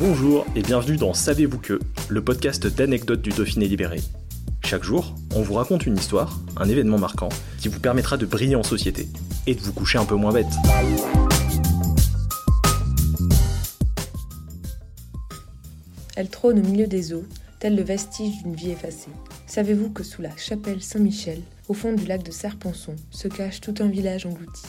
Bonjour et bienvenue dans Savez-vous que, le podcast d'anecdotes du Dauphiné libéré. Chaque jour, on vous raconte une histoire, un événement marquant, qui vous permettra de briller en société et de vous coucher un peu moins bête. Elle trône au milieu des eaux, tel le vestige d'une vie effacée. Savez-vous que sous la chapelle Saint-Michel, au fond du lac de Serponçon, se cache tout un village englouti?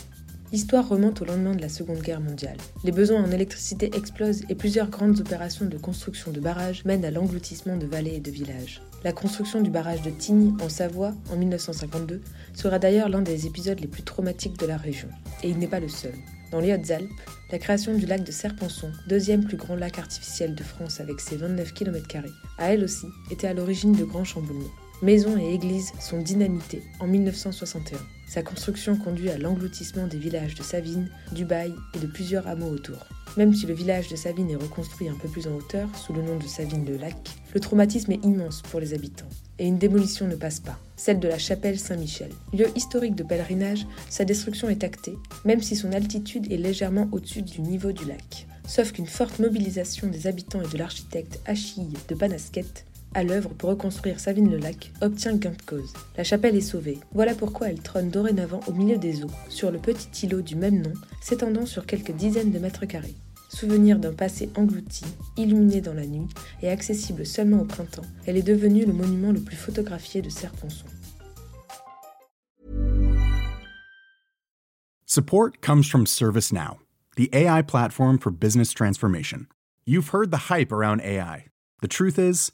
L'histoire remonte au lendemain de la Seconde Guerre mondiale. Les besoins en électricité explosent et plusieurs grandes opérations de construction de barrages mènent à l'engloutissement de vallées et de villages. La construction du barrage de Tignes, en Savoie, en 1952, sera d'ailleurs l'un des épisodes les plus traumatiques de la région. Et il n'est pas le seul. Dans les Hautes-Alpes, la création du lac de Serponçon, deuxième plus grand lac artificiel de France avec ses 29 km, a elle aussi été à l'origine de grands chamboulements. Maisons et églises sont dynamitées en 1961. Sa construction conduit à l'engloutissement des villages de Savine, du Bail et de plusieurs hameaux autour. Même si le village de Savine est reconstruit un peu plus en hauteur, sous le nom de Savine-le-Lac, le traumatisme est immense pour les habitants. Et une démolition ne passe pas, celle de la chapelle Saint-Michel. Lieu historique de pèlerinage, sa destruction est actée, même si son altitude est légèrement au-dessus du niveau du lac. Sauf qu'une forte mobilisation des habitants et de l'architecte Achille de Panasquette à l'œuvre pour reconstruire Savine-le-Lac, obtient gain de cause. La chapelle est sauvée. Voilà pourquoi elle trône dorénavant au milieu des eaux, sur le petit îlot du même nom, s'étendant sur quelques dizaines de mètres carrés. Souvenir d'un passé englouti, illuminé dans la nuit et accessible seulement au printemps, elle est devenue le monument le plus photographié de Serponçon. Support comes from ServiceNow, the AI platform for business transformation. You've heard the hype around AI. The truth is,